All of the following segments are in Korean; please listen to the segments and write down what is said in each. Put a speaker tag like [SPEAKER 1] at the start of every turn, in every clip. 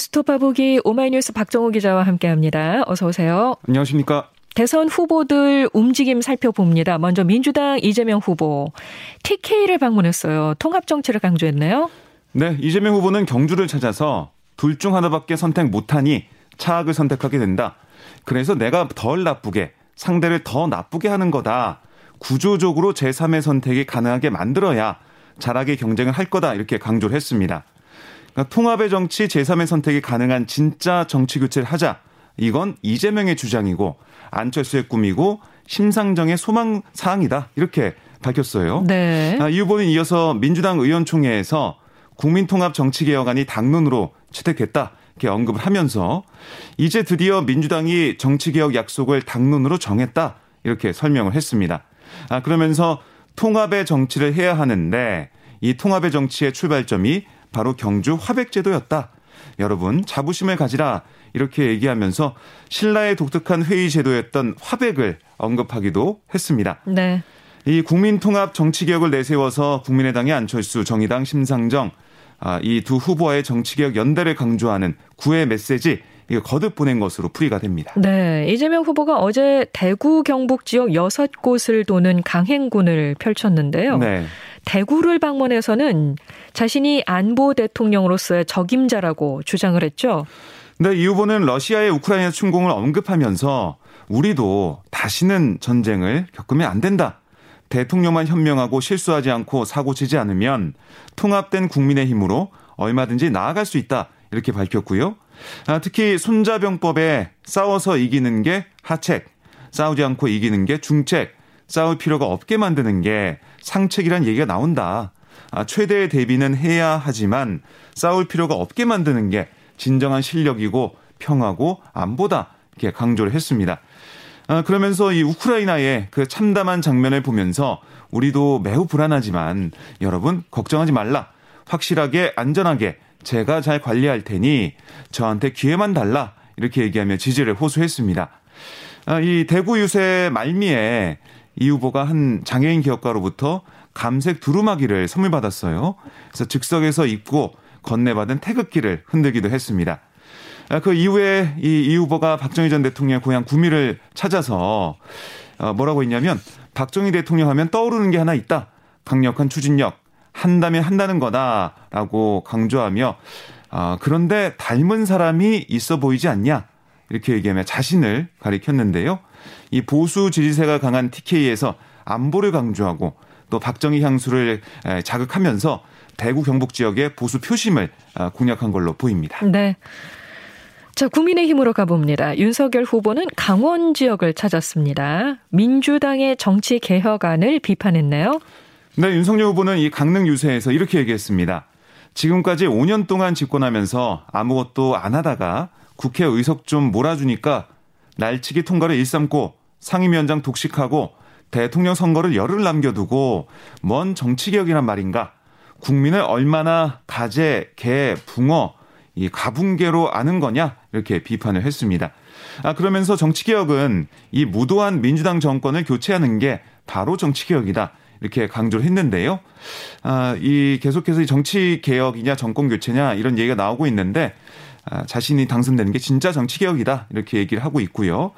[SPEAKER 1] 뉴스토파 보기 오마이뉴스 박정호 기자와 함께합니다. 어서 오세요.
[SPEAKER 2] 안녕하십니까?
[SPEAKER 1] 대선 후보들 움직임 살펴봅니다. 먼저 민주당 이재명 후보 TK를 방문했어요. 통합 정치를 강조했네요.
[SPEAKER 2] 네, 이재명 후보는 경주를 찾아서 둘 중 하나밖에 선택 못하니 차악을 선택하게 된다. 그래서 내가 덜 나쁘게 상대를 더 나쁘게 하는 거다. 구조적으로 제3의 선택이 가능하게 만들어야 잘하게 경쟁을 할 거다. 이렇게 강조를 했습니다. 그러니까 통합의 정치 제3의 선택이 가능한 진짜 정치 교체를 하자. 이건 이재명의 주장이고 안철수의 꿈이고 심상정의 소망 사항이다. 이렇게 밝혔어요. 네. 아, 이 후보는 이어서 민주당 의원총회에서 국민통합 정치개혁안이 당론으로 채택했다. 이렇게 언급을 하면서 이제 드디어 민주당이 정치개혁 약속을 당론으로 정했다. 이렇게 설명을 했습니다. 아, 그러면서 통합의 정치를 해야 하는데 이 통합의 정치의 출발점이 바로 경주 화백제도였다. 여러분 자부심을 가지라 이렇게 얘기하면서 신라의 독특한 회의 제도였던 화백을 언급하기도 했습니다. 네. 이 국민통합 정치개혁을 내세워서 국민의당의 안철수, 정의당 심상정 아, 이 두 후보와의 정치개혁 연대를 강조하는 구의 메시지 이거 거듭 보낸 것으로 풀이가 됩니다.
[SPEAKER 1] 네. 이재명 후보가 어제 대구 경북 지역 6곳을 도는 강행군을 펼쳤는데요. 네. 대구를 방문해서는 자신이 안보 대통령으로서의 적임자라고 주장을 했죠.
[SPEAKER 2] 네, 이 후보는 러시아의 우크라이나 침공을 언급하면서 우리도 다시는 전쟁을 겪으면 안 된다. 대통령만 현명하고 실수하지 않고 사고 치지 않으면 통합된 국민의 힘으로 얼마든지 나아갈 수 있다. 이렇게 밝혔고요. 아, 특히 손자병법에 싸워서 이기는 게 하책, 싸우지 않고 이기는 게 중책, 싸울 필요가 없게 만드는 게 상책이란 얘기가 나온다. 아, 최대의 대비는 해야 하지만 싸울 필요가 없게 만드는 게 진정한 실력이고 평화고 안보다 이렇게 강조를 했습니다. 아, 그러면서 이 우크라이나의 그 참담한 장면을 보면서 우리도 매우 불안하지만 여러분 걱정하지 말라. 확실하게 안전하게 제가 잘 관리할 테니 저한테 기회만 달라. 이렇게 얘기하며 지지를 호소했습니다. 아, 이 대구 유세 말미에 이 후보가 한 장애인 기업가로부터 감색 두루마기를 선물 받았어요. 그래서 즉석에서 입고 건네받은 태극기를 흔들기도 했습니다. 아, 그 이후에 이, 이 후보가 박정희 전 대통령의 고향 구미를 찾아서 어, 뭐라고 했냐면 박정희 대통령 하면 떠오르는 게 하나 있다. 강력한 추진력. 한다면 한다는 거다라고 강조하며 아, 그런데 닮은 사람이 있어 보이지 않냐? 이렇게 얘기하며 자신을 가리켰는데요. 이 보수 지지세가 강한 TK에서 안보를 강조하고 또 박정희 향수를 자극하면서 대구 경북 지역의 보수 표심을 아, 공략한 걸로 보입니다.
[SPEAKER 1] 네. 자, 국민의힘으로 가봅니다. 윤석열 후보는 강원 지역을 찾았습니다. 민주당의 정치 개혁안을 비판했네요.
[SPEAKER 2] 네, 윤석열 후보는 이 강릉 유세에서 이렇게 얘기했습니다. 지금까지 5년 동안 집권하면서 아무것도 안 하다가 국회 의석 좀 몰아주니까 날치기 통과를 일삼고 상임위원장 독식하고 대통령 선거를 열흘 남겨두고 뭔 정치개혁이란 말인가. 국민을 얼마나 가재, 개, 붕어, 이 가붕개로 아는 거냐 이렇게 비판을 했습니다. 아 그러면서 정치개혁은 이 무도한 민주당 정권을 교체하는 게 바로 정치개혁이다. 이렇게 강조를 했는데요. 아, 이 계속해서 정치 개혁이냐 정권 교체냐 이런 얘기가 나오고 있는데 아, 자신이 당선되는 게 진짜 정치 개혁이다 이렇게 얘기를 하고 있고요.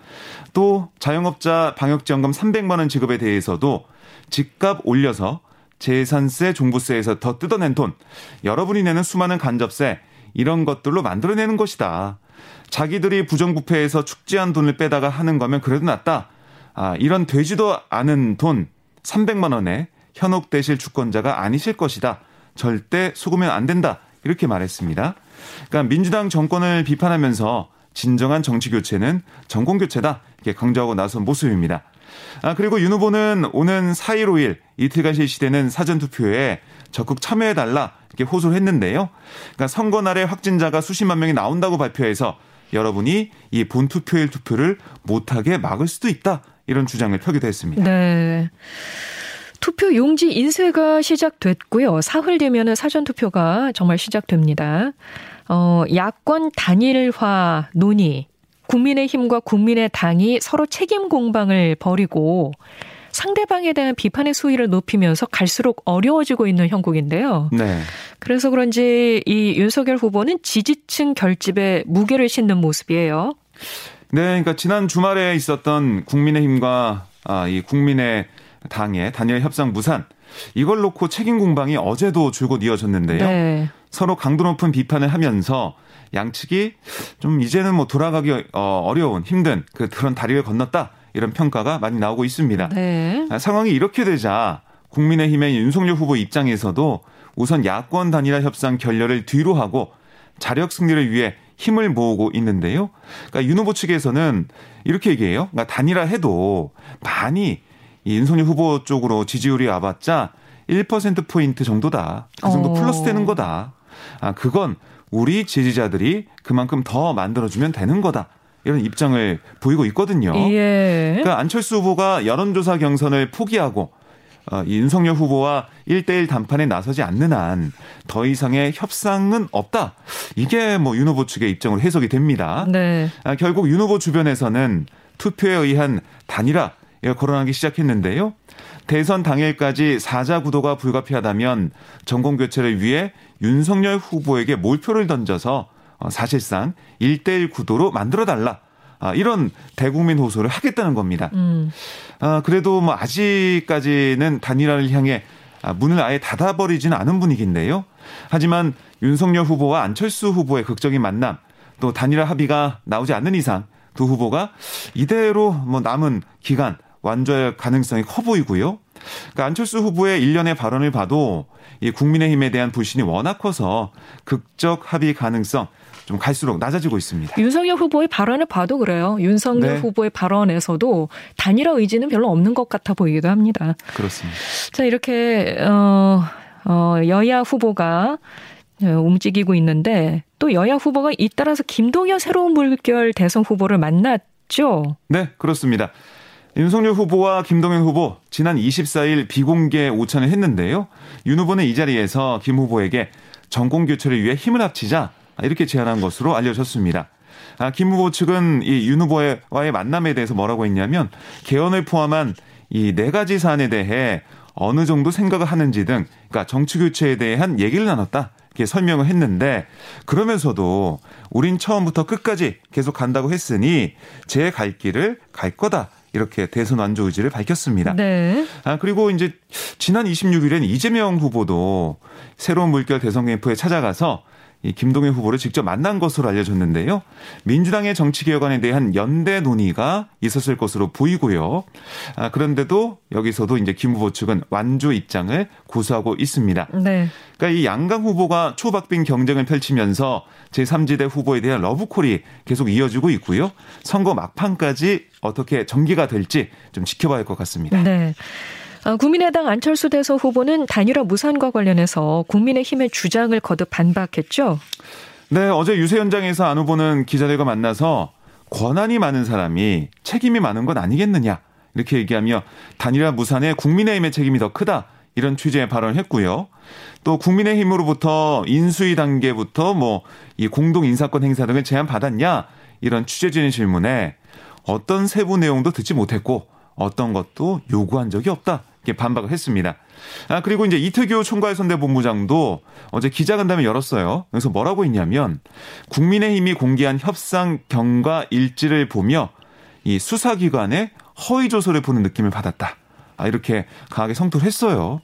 [SPEAKER 2] 또 자영업자 방역지원금 300만 원 지급에 대해서도 집값 올려서 재산세, 종부세에서 더 뜯어낸 돈, 여러분이 내는 수많은 간접세 이런 것들로 만들어내는 것이다. 자기들이 부정부패에서 축제한 돈을 빼다가 하는 거면 그래도 낫다. 아, 이런 되지도 않은 돈 300만 원에 현혹되실 주권자가 아니실 것이다. 절대 속으면 안 된다. 이렇게 말했습니다. 그러니까 민주당 정권을 비판하면서 진정한 정치 교체는 정권 교체다. 이렇게 강조하고 나선 모습입니다. 아, 그리고 윤 후보는 오는 4일, 5일 이틀간 실시되는 사전투표에 적극 참여해달라 이렇게 호소를 했는데요. 그러니까 선거 날에 확진자가 수십만 명이 나온다고 발표해서 여러분이 이 본투표일 투표를 못하게 막을 수도 있다. 이런 주장을 펴기도 했습니다.
[SPEAKER 1] 네. 투표 용지 인쇄가 시작됐고요. 사흘 되면은 사전 투표가 정말 시작됩니다. 어, 야권 단일화 논의. 국민의힘과 국민의당이 서로 책임 공방을 벌이고 상대방에 대한 비판의 수위를 높이면서 갈수록 어려워지고 있는 형국인데요. 네. 그래서 그런지 이 윤석열 후보는 지지층 결집에 무게를 싣는 모습이에요.
[SPEAKER 2] 네, 그러니까 지난 주말에 있었던 국민의힘과 아, 이 국민의 당의 단일 협상 무산 이걸 놓고 책임 공방이 어제도 줄곧 이어졌는데요. 네. 서로 강도 높은 비판을 하면서 양측이 좀 이제는 뭐 돌아가기 어, 어려운 힘든 그 그런 다리를 건넜다 이런 평가가 많이 나오고 있습니다. 네. 아, 상황이 이렇게 되자 국민의힘의 윤석열 후보 입장에서도 우선 야권 단일화 협상 결렬을 뒤로 하고 자력 승리를 위해 힘을 모으고 있는데요. 그러니까 윤 후보 측에서는 이렇게 얘기해요. 그러니까 단일화 해도 많이 이 윤석열 후보 쪽으로 지지율이 와봤자 1%포인트 정도다. 그 정도 어. 플러스 되는 거다. 아, 그건 우리 지지자들이 그만큼 더 만들어주면 되는 거다. 이런 입장을 보이고 있거든요. 예. 그러니까 안철수 후보가 여론조사 경선을 포기하고 어, 이 윤석열 후보와 1대1 담판에 나서지 않는 한 더 이상의 협상은 없다. 이게 뭐 윤 후보 측의 입장으로 해석이 됩니다. 네. 아, 결국 윤 후보 주변에서는 투표에 의한 단일화 거론하기 시작했는데요. 대선 당일까지 사자 구도가 불가피하다면 전공 교체를 위해 윤석열 후보에게 몰표를 던져서 어, 사실상 1대1 구도로 만들어 달라. 아, 이런 대국민 호소를 하겠다는 겁니다. 음. 아, 그래도 뭐 아직까지는 단일화를 향해 아, 문을 아예 닫아버리지는 않은 분위기인데요. 하지만 윤석열 후보와 안철수 후보의 극적인 만남, 또 단일화 합의가 나오지 않는 이상 두 후보가 이대로 뭐 남은 기간 완주할 가능성이 커 보이고요. 그러니까 안철수 후보의 일련의 발언을 봐도 이 국민의힘에 대한 불신이 워낙 커서 극적 합의 가능성 좀 갈수록 낮아지고 있습니다.
[SPEAKER 1] 윤석열 후보의 발언을 봐도 그래요. 윤석열 네. 후보의 발언에서도 단일화 의지는 별로 없는 것 같아 보이기도 합니다.
[SPEAKER 2] 그렇습니다.
[SPEAKER 1] 자 이렇게 어, 어 여야 후보가 어, 움직이고 있는데 또 여야 후보가 잇따라서 김동연 새로운 물결 대선 후보를 만났죠.
[SPEAKER 2] 네, 그렇습니다. 윤석열 후보와 김동연 후보 지난 24일 비공개 오찬을 했는데요. 윤 후보는 이 자리에서 김 후보에게 전공 교체를 위해 힘을 합치자 이렇게 제안한 것으로 알려졌습니다. 아, 김 후보 측은 이 윤 후보와의 만남에 대해서 뭐라고 했냐면 개헌을 포함한 이 네 가지 사안에 대해 어느 정도 생각을 하는지 등 그러니까 정치 교체에 대한 얘기를 나눴다. 이렇게 설명을 했는데 그러면서도 우린 처음부터 끝까지 계속 간다고 했으니 제 갈 길을 갈 거다. 이렇게 대선 완주 의지를 밝혔습니다. 네. 아, 그리고 이제 지난 26일엔 이재명 후보도 새로운 물결 대선 캠프에 찾아가서 이 김동연 후보를 직접 만난 것으로 알려졌는데요. 민주당의 정치 개혁안에 대한 연대 논의가 있었을 것으로 보이고요. 아, 그런데도 여기서도 이제 김 후보 측은 완주 입장을 고수하고 있습니다. 네. 그러니까 이 양강 후보가 초박빙 경쟁을 펼치면서 제3지대 후보에 대한 러브콜이 계속 이어지고 있고요. 선거 막판까지 어떻게 전개가 될지 좀 지켜봐야 할 것 같습니다. 네.
[SPEAKER 1] 어, 국민의당 안철수 대선 후보는 단일화 무산과 관련해서 국민의힘의 주장을 거듭 반박했죠.
[SPEAKER 2] 네, 어제 유세 현장에서 안 후보는 기자들과 만나서 권한이 많은 사람이 책임이 많은 건 아니겠느냐 이렇게 얘기하며 단일화 무산에 국민의힘의 책임이 더 크다 이런 취지의 발언을 했고요. 또 국민의힘으로부터 인수위 단계부터 뭐 이 공동 인사권 행사 등을 제안 받았냐 이런 취재진의 질문에 어떤 세부 내용도 듣지 못했고 어떤 것도 요구한 적이 없다. 이렇게 반박을 했습니다. 아, 그리고 이제 이태규 총괄선대본부장도 어제 기자간담회 열었어요. 그래서 뭐라고 했냐면 국민의힘이 공개한 협상 경과 일지를 보며 이 수사기관의 허위 조서를 보는 느낌을 받았다. 아, 이렇게 강하게 성토를 했어요.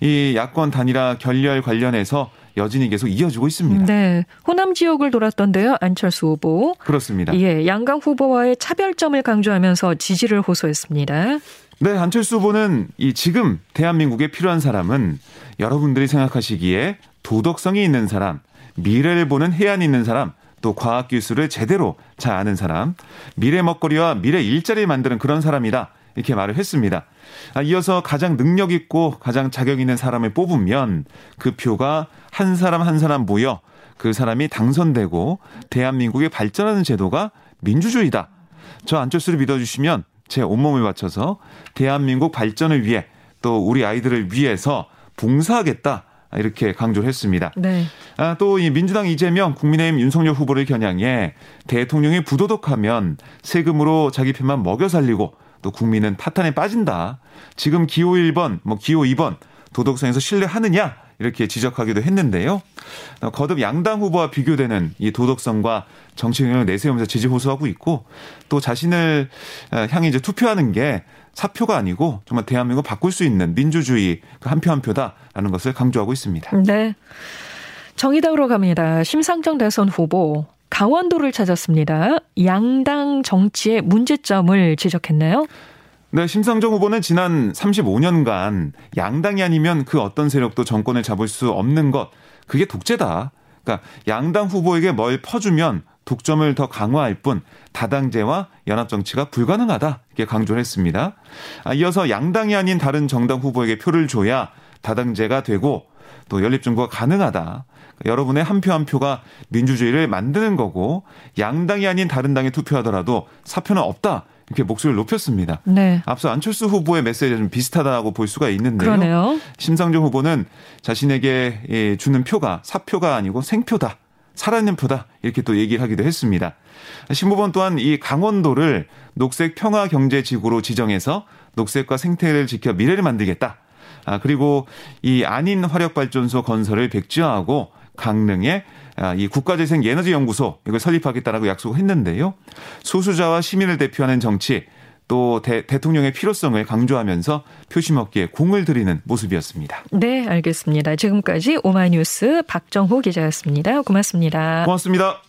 [SPEAKER 2] 이 야권 단일화 결렬 관련해서 여진이 계속 이어지고 있습니다.
[SPEAKER 1] 네. 호남 지역을 돌았던데요. 안철수 후보.
[SPEAKER 2] 그렇습니다.
[SPEAKER 1] 예. 양강 후보와의 차별점을 강조하면서 지지를 호소했습니다.
[SPEAKER 2] 네, 안철수 후보는 이 지금 대한민국에 필요한 사람은 여러분들이 생각하시기에 도덕성이 있는 사람, 미래를 보는 해안 있는 사람, 또 과학 기술을 제대로 잘 아는 사람, 미래 먹거리와 미래 일자리를 만드는 그런 사람이다. 이렇게 말을 했습니다. 아, 이어서 가장 능력 있고 가장 자격 있는 사람을 뽑으면 그 표가 한 사람 한 사람 모여 그 사람이 당선되고 대한민국의 발전하는 제도가 민주주의다. 저 안철수를 믿어주시면 제 온몸을 바쳐서 대한민국 발전을 위해 또 우리 아이들을 위해서 봉사하겠다. 이렇게 강조를 했습니다. 네. 아, 또 이 민주당 이재명, 국민의힘 윤석열 후보를 겨냥해 대통령이 부도덕하면 세금으로 자기 편만 먹여 살리고 또 국민은 파탄에 빠진다. 지금 기호 1번, 뭐 기호 2번 도덕성에서 신뢰하느냐 이렇게 지적하기도 했는데요. 거듭 양당 후보와 비교되는 이 도덕성과 정치 영향을 내세우면서 지지 호소하고 있고 또 자신을 어, 향해 이제 투표하는 게 사표가 아니고 정말 대한민국 바꿀 수 있는 민주주의 그 한 표 한 표다라는 것을 강조하고 있습니다.
[SPEAKER 1] 네. 정의당으로 갑니다. 심상정 대선 후보 강원도를 찾았습니다. 양당 정치의 문제점을 지적했나요?
[SPEAKER 2] 네, 심상정 후보는 지난 35년간 양당이 아니면 그 어떤 세력도 정권을 잡을 수 없는 것, 그게 독재다. 그러니까 양당 후보에게 뭘 퍼주면 독점을 더 강화할 뿐 다당제와 연합 정치가 불가능하다 이렇게 강조를 했습니다. 아, 이어서 양당이 아닌 다른 정당 후보에게 표를 줘야 다당제가 되고 또 연립정부가 가능하다. 여러분의 한 표한 한 표가 민주주의를 만드는 거고 양당이 아닌 다른 당에 투표하더라도 사표는 없다. 이렇게 목소리를 높였습니다. 네. 앞서 안철수 후보의 메시지가 좀 비슷하다고 볼 수가 있는데요.
[SPEAKER 1] 그러네요.
[SPEAKER 2] 심상정 후보는 자신에게 예, 주는 표가 사표가 아니고 생표다. 살아있는 표다. 이렇게 또 얘기를 하기도 했습니다. 심 후보는 또한 이 강원도를 녹색 평화 경제 지구로 지정해서 녹색과 생태를 지켜 미래를 만들겠다. 아, 그리고 이 안인 화력 발전소 건설을 백지화하고 강릉에 아, 이 국가재생 에너지 연구소 이걸 설립하겠다라고 약속을 했는데요. 소수자와 시민을 대표하는 정치 또 대, 통령의 필요성을 강조하면서 표심업계에 공을 들이는 모습이었습니다.
[SPEAKER 1] 네, 알겠습니다. 지금까지 오마이뉴스 박정호 기자였습니다. 고맙습니다.
[SPEAKER 2] 고맙습니다.